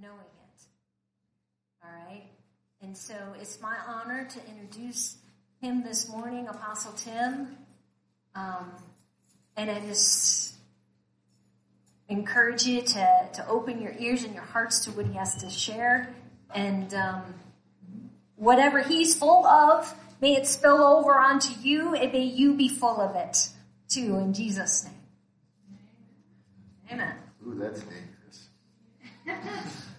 knowing it. All right? And so it's my honor to introduce him this morning, Apostle Tim. Um, and I just encourage you to, to open your ears and your hearts to what he has to share. And um, whatever he's full of, may it spill over onto you, and may you be full of it too, in Jesus' name. Amen. Ooh, that's dangerous.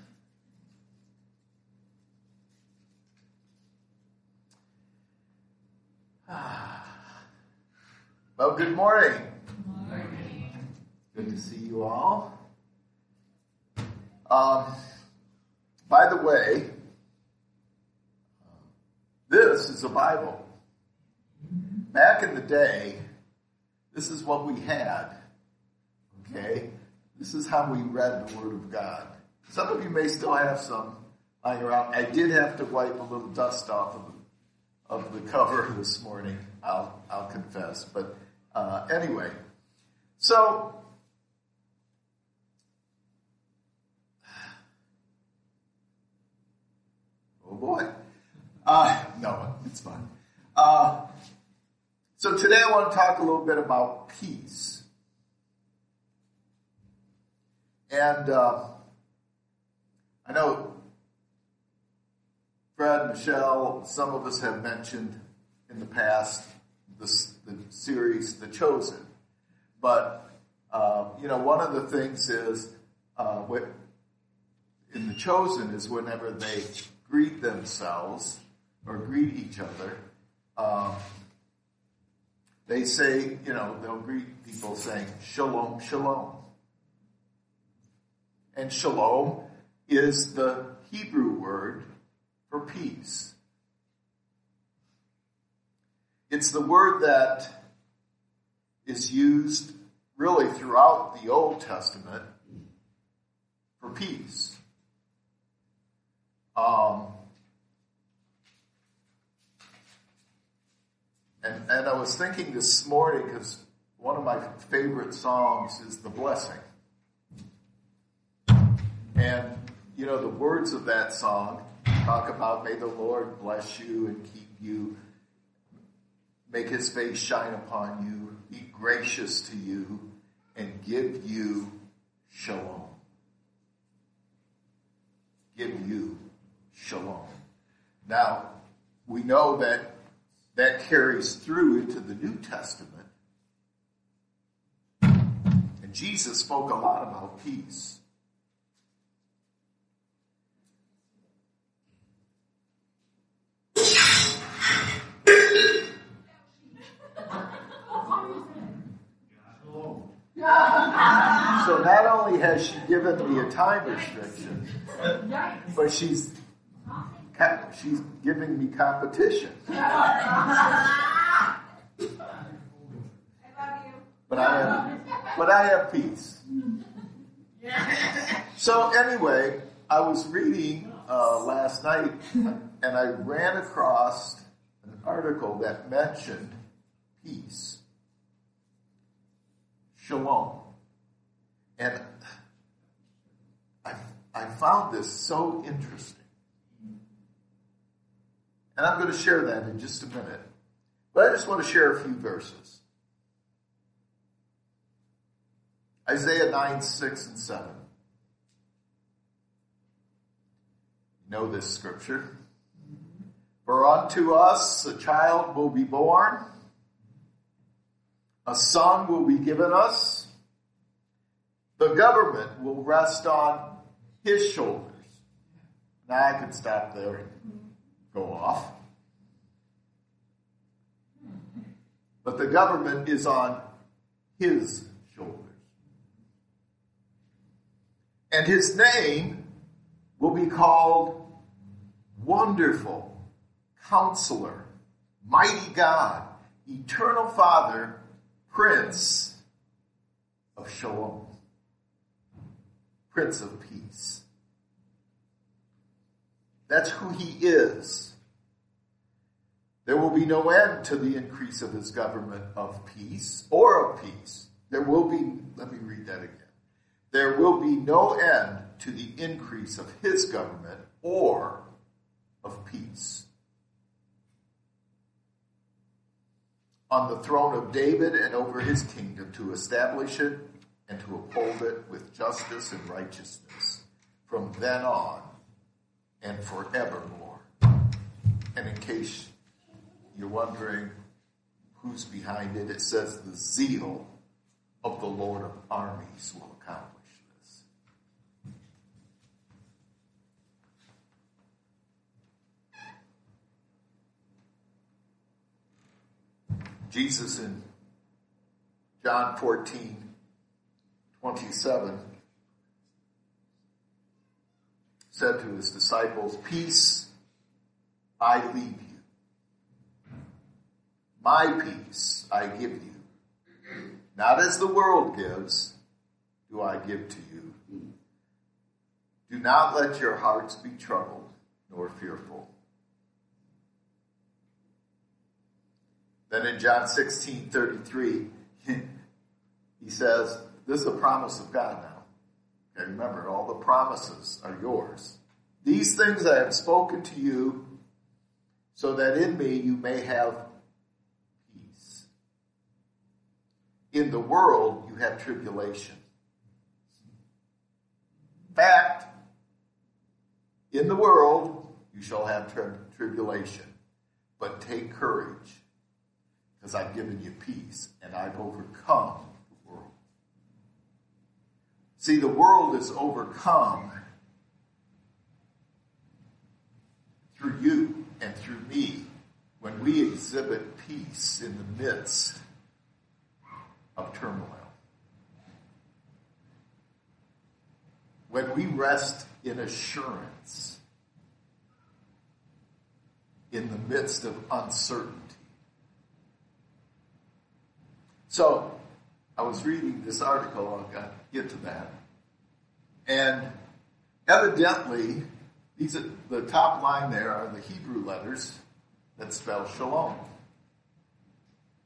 well, good morning. Good morning. Good to see you all. Um, by the way, this is a Bible. Back in the day, this is what we had. Okay? This is how we read the Word of God. Some of you may still have some lying around. I did have to wipe a little dust off of, of the cover this morning, I'll, I'll confess. But uh, anyway, so oh boy. Uh, no, it's fine. Uh, so today I want to talk a little bit about peace. And uh, I know Fred, Michelle, some of us have mentioned in the past this, the series The Chosen. But, uh, you know, one of the things is, uh, in The Chosen is whenever they greet themselves or greet each other, um, they say, you know, they'll greet people saying, Shalom, Shalom. And Shalom is the Hebrew word for peace. It's the word that is used really throughout the Old Testament for peace. Um, and, and I was thinking this morning because one of my favorite songs is The Blessing. And, you know, the words of that song talk about may the Lord bless you and keep you make his face shine upon you, be gracious to you, and give you shalom. Give you shalom. Now, we know that that carries through into the New Testament. And Jesus spoke a lot about peace. So not only has she given me a time restriction, but she's she's giving me competition. But I have, but I have peace. So anyway, I was reading uh, last night, and I ran across an article that mentioned peace, shalom. And I, I found this so interesting. And I'm going to share that in just a minute. But I just want to share a few verses. Isaiah 9, 6, and 7. You know this scripture. For unto us a child will be born, a son will be given us the government will rest on his shoulders. Now I can stop there and go off. But the government is on his shoulders. And his name will be called Wonderful Counselor, Mighty God, Eternal Father, Prince of Shalom. Prince of Peace. That's who he is. There will be no end to the increase of his government of peace or of peace. There will be, let me read that again. There will be no end to the increase of his government or of peace. On the throne of David and over his kingdom to establish it and to uphold it with justice and righteousness from then on and forevermore. And in case you're wondering who's behind it, it says the zeal of the Lord of armies will accomplish this. Jesus in John 14, 27 said to his disciples, Peace I leave you. My peace I give you. Not as the world gives, do I give to you. Do not let your hearts be troubled nor fearful. Then in John 16, 33, he says, This is a promise of God now. And remember, all the promises are yours. These things I have spoken to you so that in me you may have peace. in the world you have tribulation. Fact, in the world you shall have tri- tribulation, but take courage, because I've given you peace and I've overcome the world. See, the world is overcome through you and through me when we exhibit peace in the midst of turmoil. When we rest in assurance in the midst of uncertainty. So, I was reading this article, I'll get to that. And evidently, these are, the top line there are the Hebrew letters that spell shalom.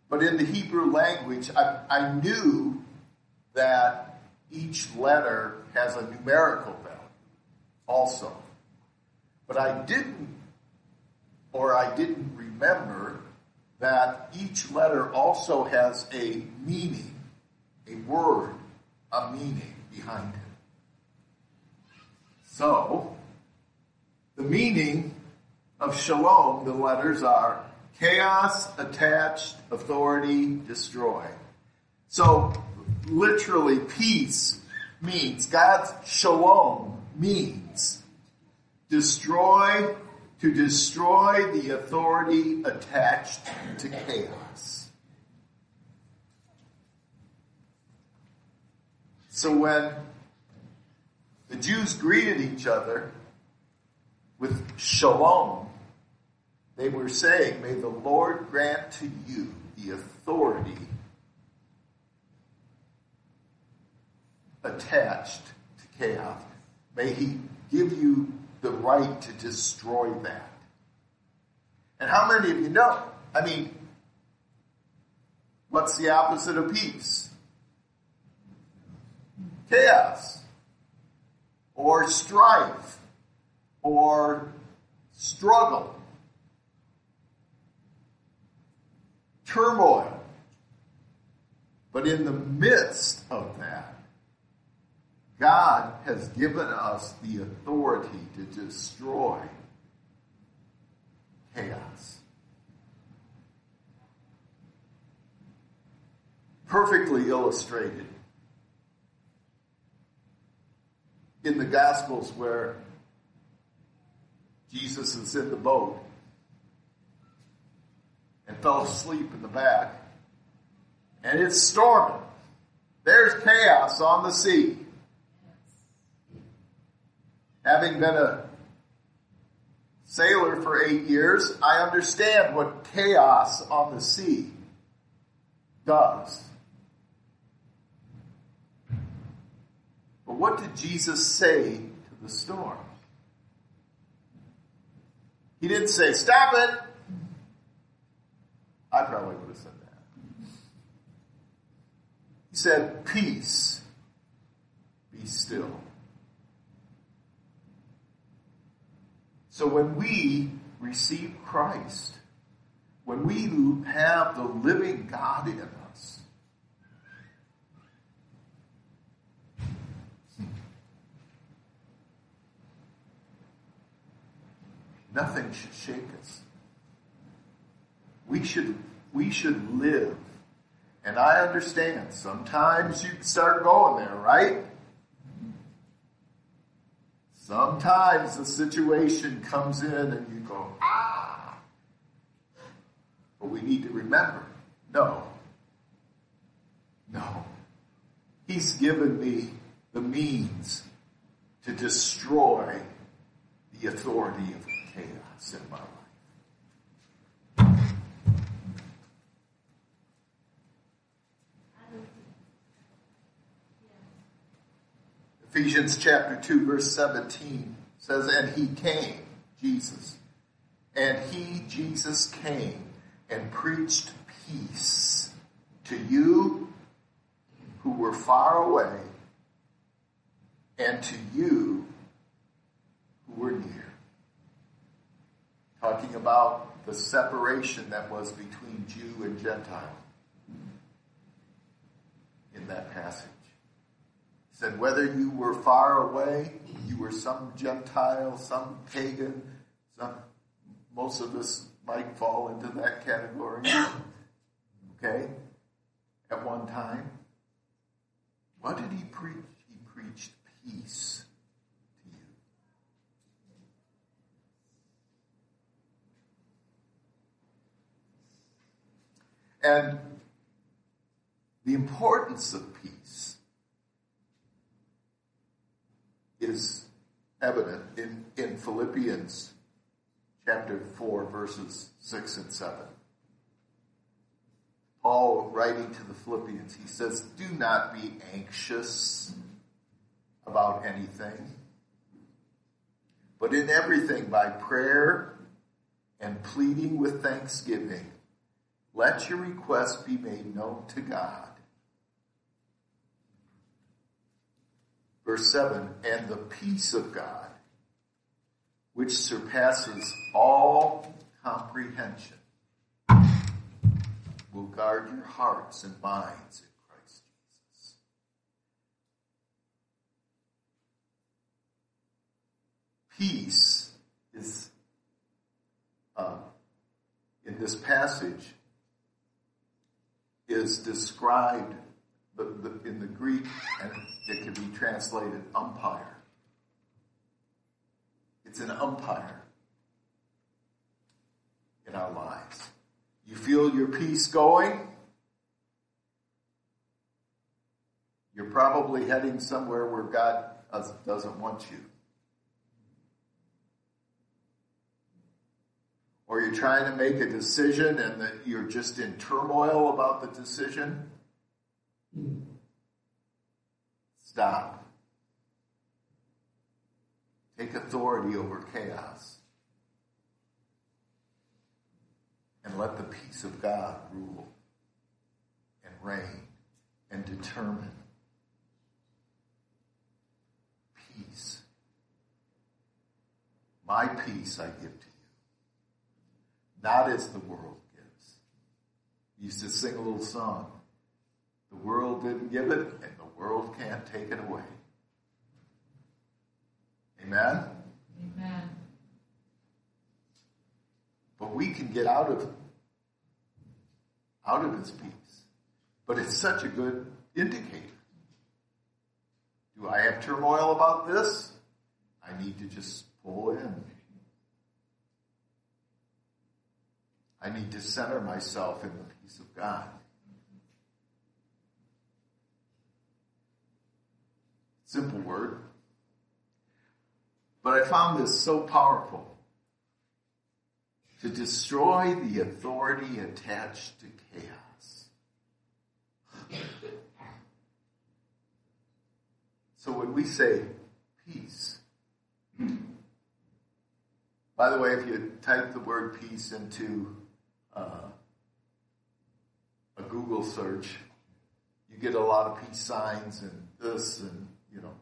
But in the Hebrew language, I, I knew that each letter has a numerical value also. But I didn't, or I didn't remember that each letter also has a meaning, a word, a meaning behind it. So, the meaning of shalom, the letters are Chaos, attached, authority, destroy. So, literally, peace means, God's shalom means destroy, to destroy the authority attached to chaos. So when the Jews greeted each other with shalom, they were saying, May the Lord grant to you the authority attached to chaos. May He give you the right to destroy that. And how many of you know? I mean, what's the opposite of peace? Chaos. Or strife. Or struggle. turmoil. But in the midst of that, God has given us the authority to destroy chaos. Perfectly illustrated in the Gospels where Jesus is in the boat and fell asleep in the back. And it's storming. There's chaos on the sea. Having been a sailor for eight years, I understand what chaos on the sea does. But what did Jesus say to the storm? He didn't say, Stop it! I probably would have said that. He said, Peace, be still. So when we receive Christ, when we have the living God in us, nothing should shake us. We should, we should live. And I understand sometimes you start going there, right? Sometimes the situation comes in and you go, ah. But we need to remember, no. No. He's given me the means to destroy the authority of chaos in my life. Ephesians chapter 2 verse 17 says, and he came, Jesus, and he, Jesus, came and preached peace to you who were far away and to you who were near. Talking about the separation that was between Jew and Gentile in that passage said, whether you were far away, you were some Gentile, some pagan, some, most of us might fall into that category. Okay? At one time. What did he preach? He preached peace to you. And the importance of peace is evident in, in Philippians chapter 4, verses 6 and 7. Paul, writing to the Philippians, he says, Do not be anxious about anything, but in everything by prayer and pleading with thanksgiving, let your requests be made known to God. Verse 7 And the peace of God, which surpasses all comprehension, will guard your hearts and minds in Christ Jesus. Peace is, uh, in this passage, is described the, the, in the Greek, and it can be translated umpire. It's an umpire in our lives. You feel your peace going? You're probably heading somewhere where God doesn't want you. Or you're trying to make a decision and that you're just in turmoil about the decision. Stop. Take authority over chaos. And let the peace of God rule and reign and determine peace. My peace I give to you, not as the world gives. used to sing a little song. The world didn't give it, and the world can't take it away. Amen? Amen. But we can get out of out of his peace. But it's such a good indicator. Do I have turmoil about this? I need to just pull in. I need to center myself in the peace of God. Simple word. But I found this so powerful. To destroy the authority attached to chaos. So when we say peace, by the way, if you type the word peace into uh, a Google search, you get a lot of peace signs and this and you know.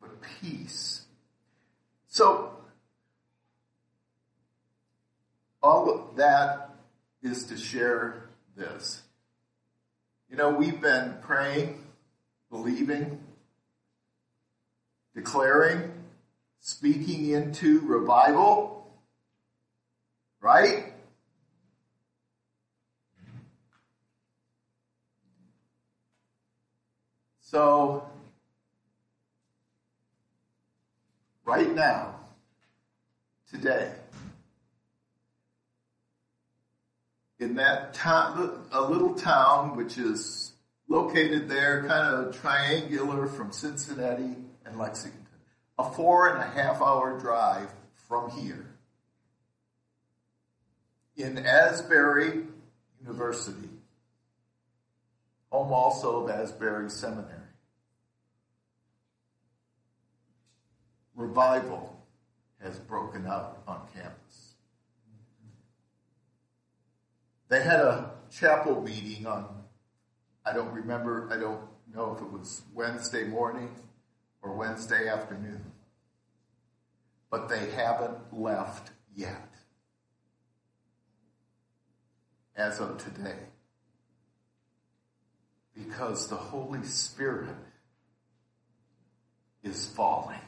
But peace. So, all of that is to share this. You know, we've been praying, believing, declaring, speaking into revival, right? So, right now, today, in that town, a little town which is located there, kind of triangular from Cincinnati and Lexington, a four and a half hour drive from here. In Asbury University, home also of Asbury Seminary. Revival has broken out on campus. They had a chapel meeting on, I don't remember, I don't know if it was Wednesday morning or Wednesday afternoon. But they haven't left yet. As of today. Because the Holy Spirit is falling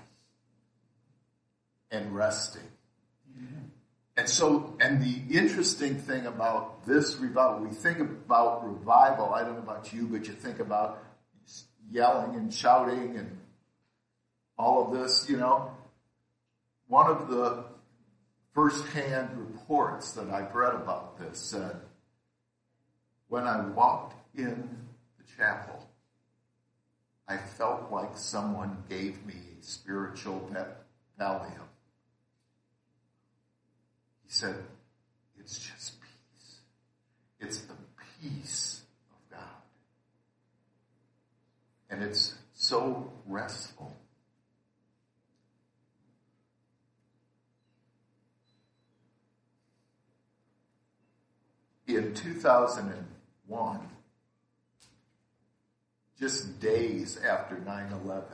and resting. And so, and the interesting thing about this revival, we think about revival, I don't know about you, but you think about yelling and shouting and all of this, you know. One of the first-hand reports that I've read about this said, when I walked in the chapel, I felt like someone gave me a spiritual Valium. He said, it's just peace. It's the peace of God. And it's so restful. In 2001, just days after 9 11,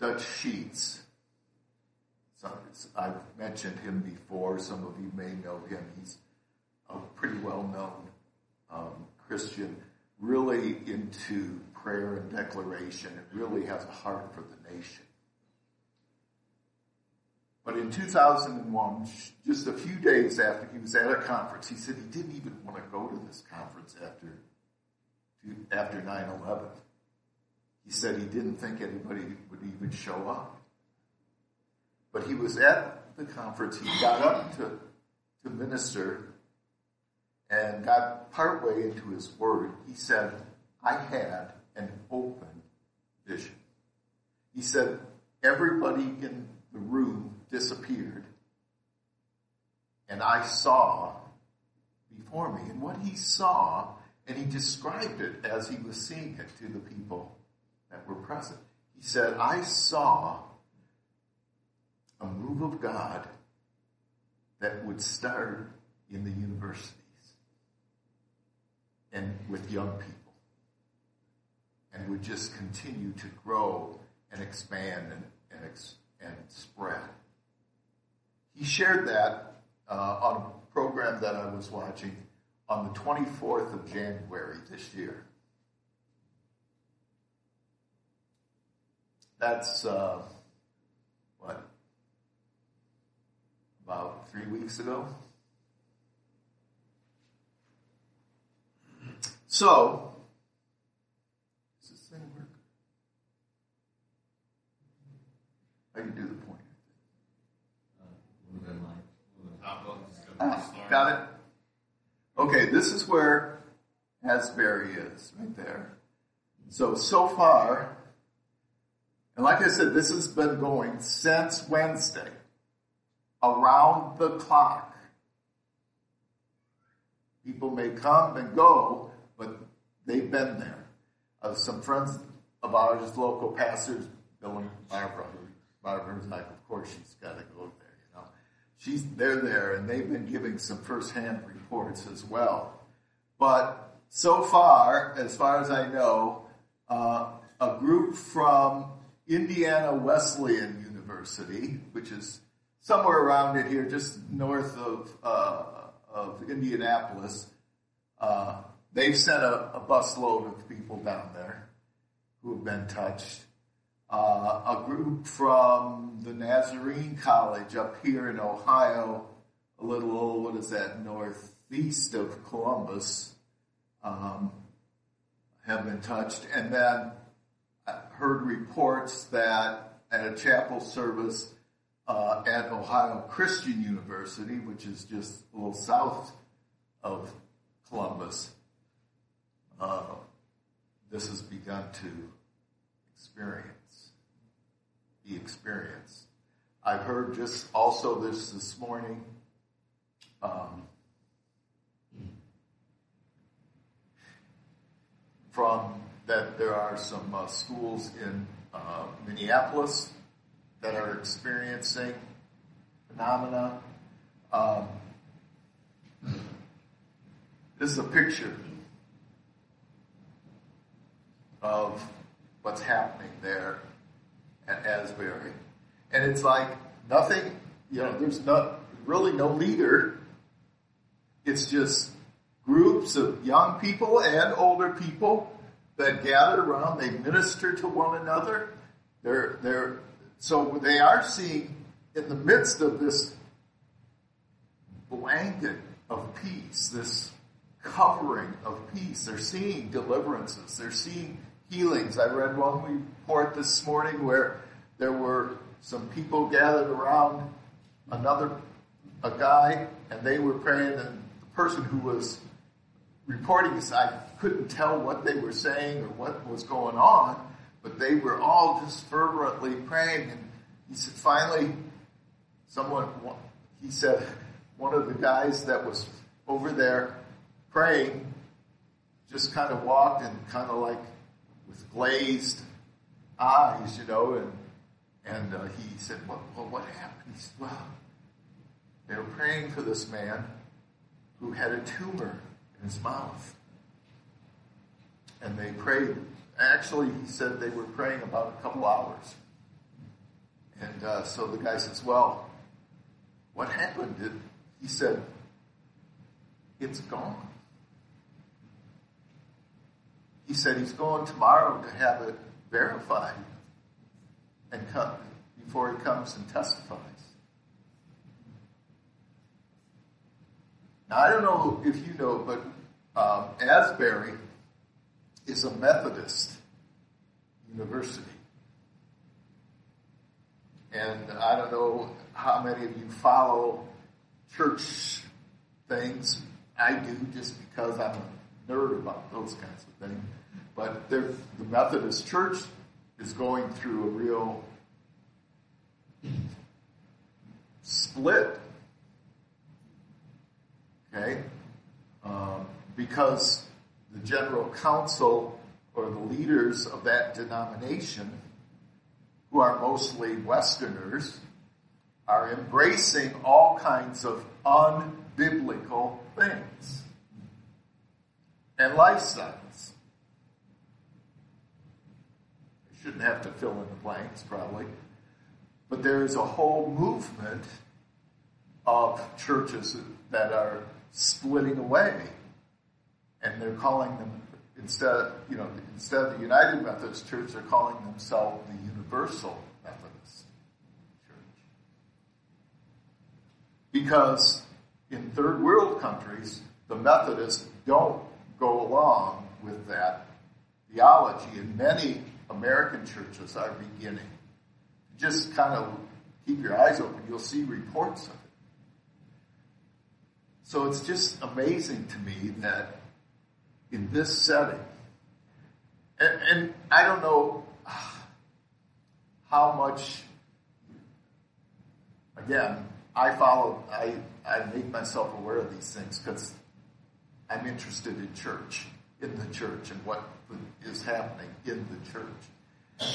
Dutch Sheets. I've mentioned him before. Some of you may know him. He's a pretty well known um, Christian, really into prayer and declaration, and really has a heart for the nation. But in 2001, just a few days after he was at a conference, he said he didn't even want to go to this conference after, after 9-11. He said he didn't think anybody would even show up. But he was at the conference. He got up to, to minister and got partway into his word. He said, I had an open vision. He said, everybody in the room disappeared. And I saw before me. And what he saw, and he described it as he was seeing it to the people that were present. He said, I saw a move of God that would start in the universities and with young people and would just continue to grow and expand and, and, and spread. He shared that uh, on a program that I was watching on the 24th of January this year. That's uh, what about three weeks ago. So, does this thing work? How do do the point? Ah, got it? Okay, this is where Asbury is, right there. So, so far, and like I said, this has been going since Wednesday, around the clock. People may come and go, but they've been there. Uh, some friends of ours, local pastors, Bill and Barbara, Barbara's like, of course she's got to go there, you know. She's, they're there and they've been giving some firsthand reports as well. But so far, as far as I know, uh, a group from Indiana Wesleyan University, which is somewhere around it here, just north of uh, of Indianapolis. Uh, they've sent a, a busload of people down there who have been touched. Uh, a group from the Nazarene College up here in Ohio, a little, what is that, northeast of Columbus, um, have been touched. And then heard reports that at a chapel service uh, at Ohio Christian University, which is just a little south of Columbus, uh, this has begun to experience, be experienced. I've heard just also this this morning. Um, from that there are some uh, schools in uh, Minneapolis that are experiencing phenomena. Um, this is a picture of what's happening there at Asbury. And it's like nothing, you know, there's not really no leader. It's just groups of young people and older people that gather around. They minister to one another. They're, they're, so they are seeing in the midst of this blanket of peace, this covering of peace, they're seeing deliverances. They're seeing healings. I read one report this morning where there were some people gathered around another a guy and they were praying and the person who was reporting this I couldn't tell what they were saying or what was going on but they were all just fervently praying and he said finally someone he said one of the guys that was over there praying just kind of walked and kind of like with glazed eyes, you know, and and uh, he said, well, well, what happened? He said, well, they were praying for this man who had a tumor in his mouth. And they prayed. Actually, he said they were praying about a couple hours. And uh, so the guy says, well, what happened? It, he said, it's gone. He said he's going tomorrow to have it verified and come before he comes and testifies. Now I don't know if you know, but um, Asbury is a Methodist university. And I don't know how many of you follow church things. I do just because I'm a nerd about those kinds of things. But the Methodist Church is going through a real split. Okay? Um, because the general council or the leaders of that denomination, who are mostly Westerners, are embracing all kinds of unbiblical things and lifestyles. I shouldn't have to fill in the blanks, probably. But there is a whole movement of churches that are splitting away. And they're calling them, instead, you know, instead of the United Methodist Church, they're calling themselves the Universal Methodist Church. Because in third world countries, the Methodists don't go along with that theology, and many American churches are beginning. Just kind of keep your eyes open, you'll see reports of it. So it's just amazing to me that in this setting, and, and I don't know how much, again, I follow, I, I make myself aware of these things because I'm interested in church, in the church, and what is happening in the church.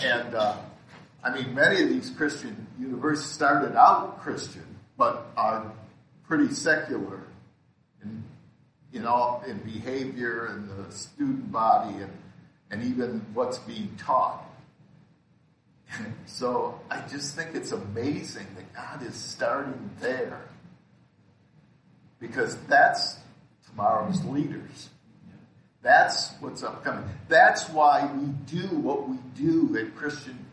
And uh, I mean, many of these Christian universities started out Christian, but are pretty secular in in all in behavior and the student body and and even what's being taught. so I just think it's amazing that God is starting there. Because that's tomorrow's leaders. That's what's upcoming. That's why we do what we do at Christian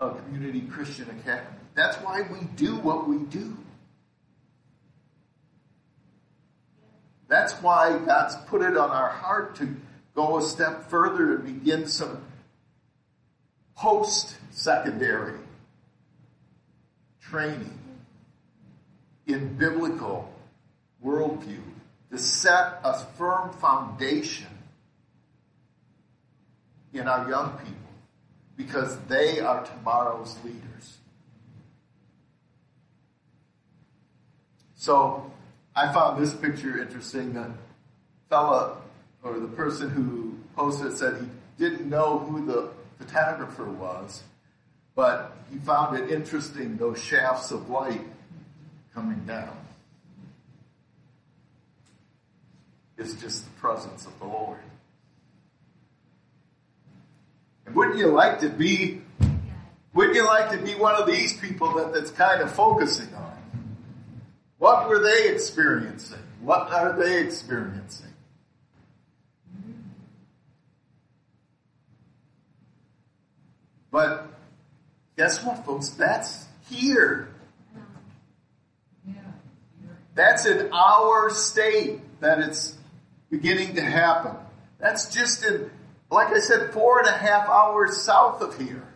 uh, Community Christian Academy. That's why we do what we do. That's why God's put it on our heart to go a step further and begin some post secondary training in biblical worldview to set a firm foundation in our young people because they are tomorrow's leaders. So I found this picture interesting. The fella or the person who posted said he didn't know who the photographer was, but he found it interesting those shafts of light coming down. It's just the presence of the Lord. And wouldn't you like to be, wouldn't you like to be one of these people that, that's kind of focusing on? What were they experiencing? What are they experiencing? But guess what, folks? That's here. That's in our state that it's beginning to happen. That's just in, like I said, four and a half hours south of here.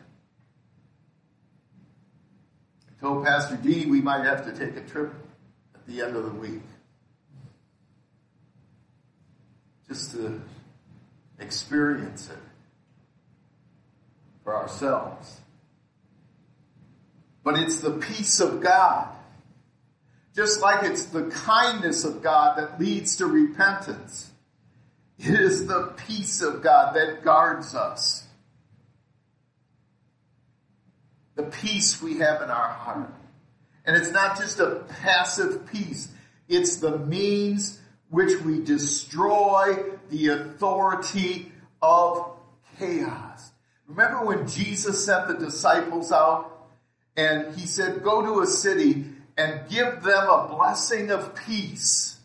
I told Pastor D we might have to take a trip the end of the week. Just to experience it for ourselves. But it's the peace of God. Just like it's the kindness of God that leads to repentance. It is the peace of God that guards us. The peace we have in our heart. And it's not just a passive peace. It's the means which we destroy the authority of chaos. Remember when Jesus sent the disciples out and he said, go to a city and give them a blessing of peace.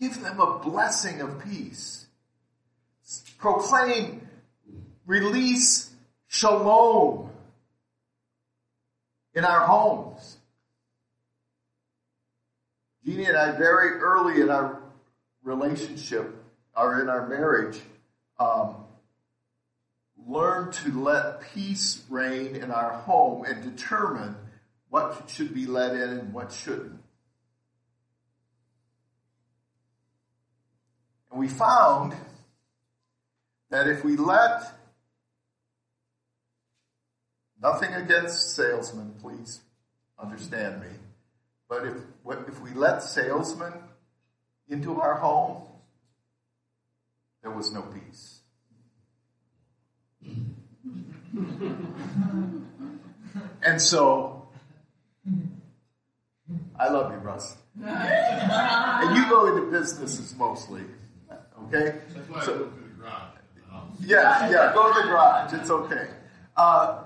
Give them a blessing of peace. Proclaim, release shalom in our homes. Jeannie and I, very early in our relationship, or in our marriage, um, learn to let peace reign in our home and determine what should be let in and what shouldn't. And we found that if we let nothing against salesmen, please understand me, but if if we let salesmen into our home, there was no peace. and so, I love you, Russ. and you go into businesses mostly, okay? That's why so, I go to the garage. Yeah, yeah, go to the garage. It's okay. Uh,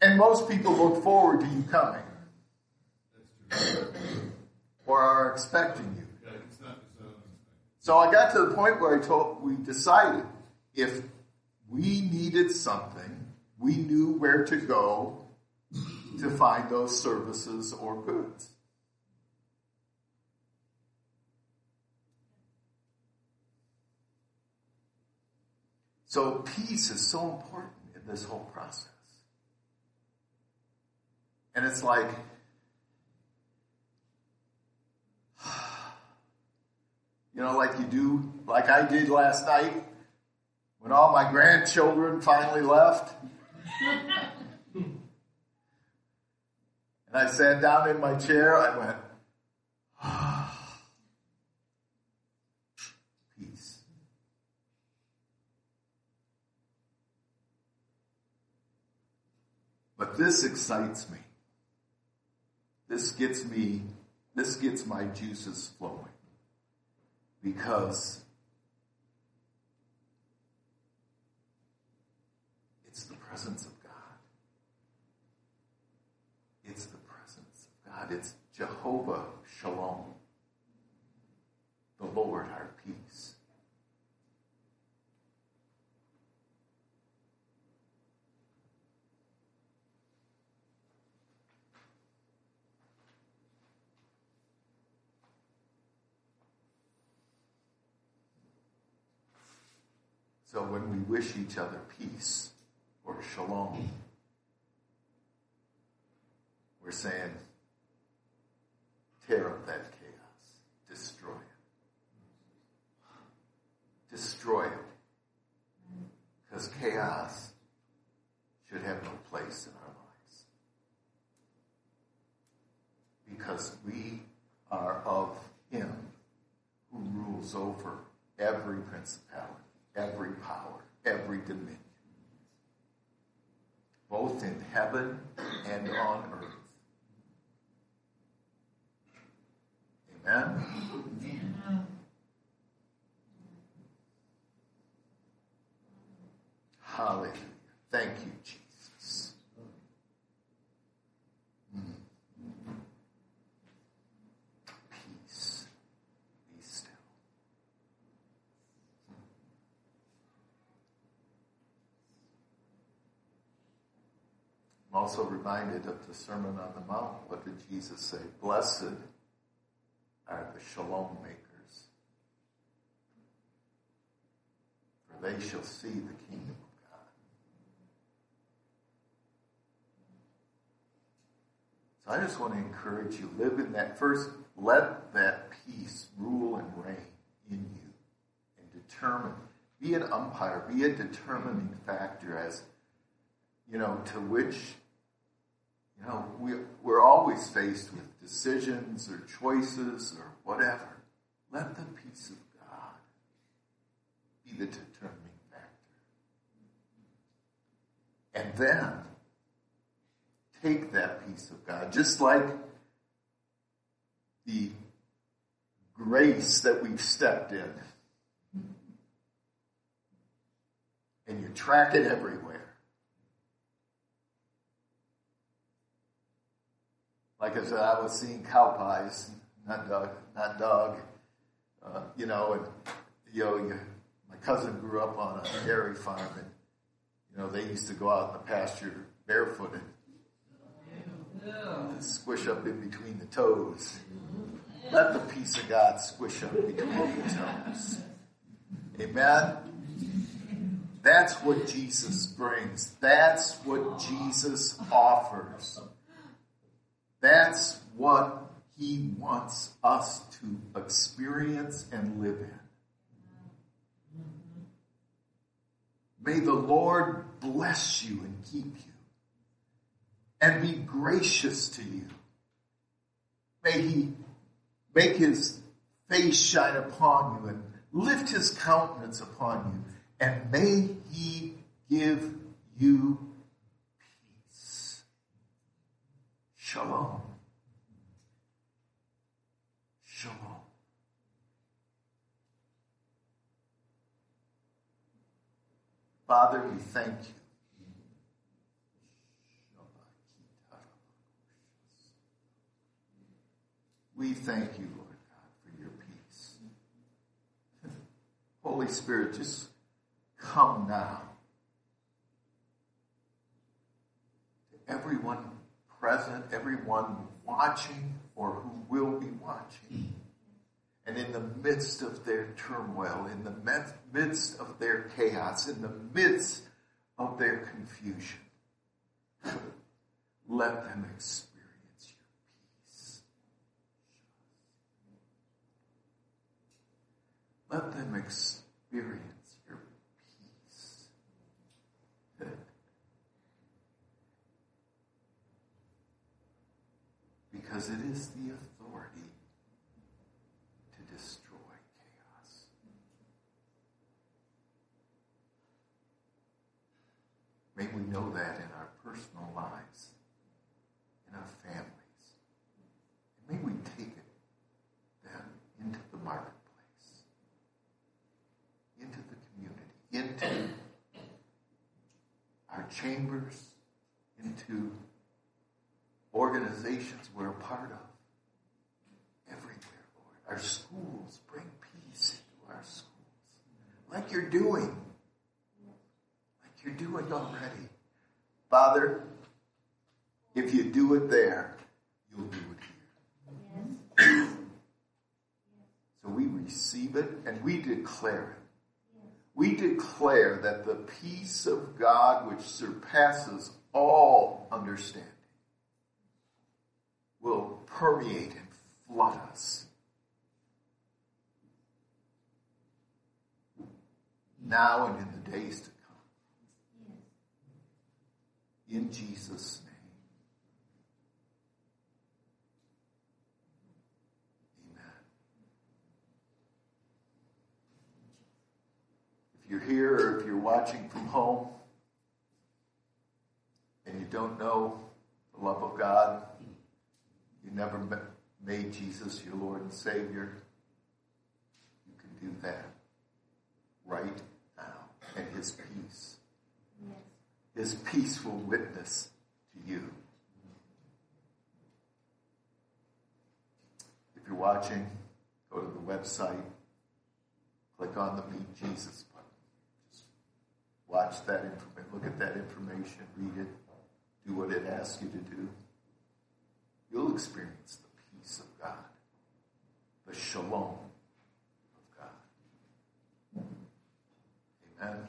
and most people look forward to you coming. Or are expecting you. So I got to the point where I told, we decided if we needed something, we knew where to go to find those services or goods. So peace is so important in this whole process. And it's like, you know, like you do, like I did last night when all my grandchildren finally left. and I sat down in my chair, I went, peace. This excites me. This gets me, this gets my juices flowing. Because it's the presence of God. It's the presence of God. It's Jehovah Shalom, the Lord our peace. So when we wish each other peace or shalom, we're saying, tear up that chaos, destroy it. Destroy it. Because chaos should have no place in our lives. Because we are of Him who rules over every principality every power, every dominion, both in heaven and on earth. Amen? Hallelujah. Thank you, Jesus. Mm. Peace. Be still. I'm also reminded of the Sermon on the Mount. What did Jesus say? Blessed are the shalom makers, for they shall see the kingdom of God. So I just want to encourage you, live in that first, let that peace rule and reign in you and determine, be an umpire, be a determining factor as you know, to which, you know, we, we're always faced with decisions or choices or whatever. Let the peace of God be the determining factor. And then take that peace of God, just like the grace that we've stepped in. And you track it everywhere. Like I said, I was seeing cow pies, not dog, not dog. Uh, you know, and you know, you, my cousin grew up on a dairy farm, and you know, they used to go out in the pasture barefooted, and squish up in between the toes. Let the peace of God squish up between the toes. Amen. That's what Jesus brings. That's what Jesus offers. That's what he wants us to experience and live in. May the Lord bless you and keep you and be gracious to you. May he make his face shine upon you and lift his countenance upon you and may he give you Shalom. Shalom. Father, we thank you. We thank you, Lord God, for your peace. Holy Spirit, just come now to everyone present, everyone watching or who will be watching. And in the midst of their turmoil, in the midst of their chaos, in the midst of their confusion, let them experience your peace. Let them experience because it is the authority to destroy chaos. May we know that in our personal lives. in our families. And may we take it then into the marketplace, into the community, into our chambers, into organizations we're a part of. Everywhere, Lord. Our schools, bring peace into our schools. Like you're doing. Like you're doing already. Father, if you do it there, you'll do it here. So we receive it and we declare it. We declare that the peace of God, which surpasses all understanding, permeate and flood us. Now and in the days to come. In Jesus' name. Amen. If you're here or if you're watching from home and you don't know the love of God, you never made Jesus your Lord and Savior, you can do that right now. And His peace. His peace will witness to you. If you're watching, go to the website, click on the Meet Jesus button. Just watch that information, look at that information, read it, do what it asks you to do you'll experience the peace of God, the shalom of God. Amen.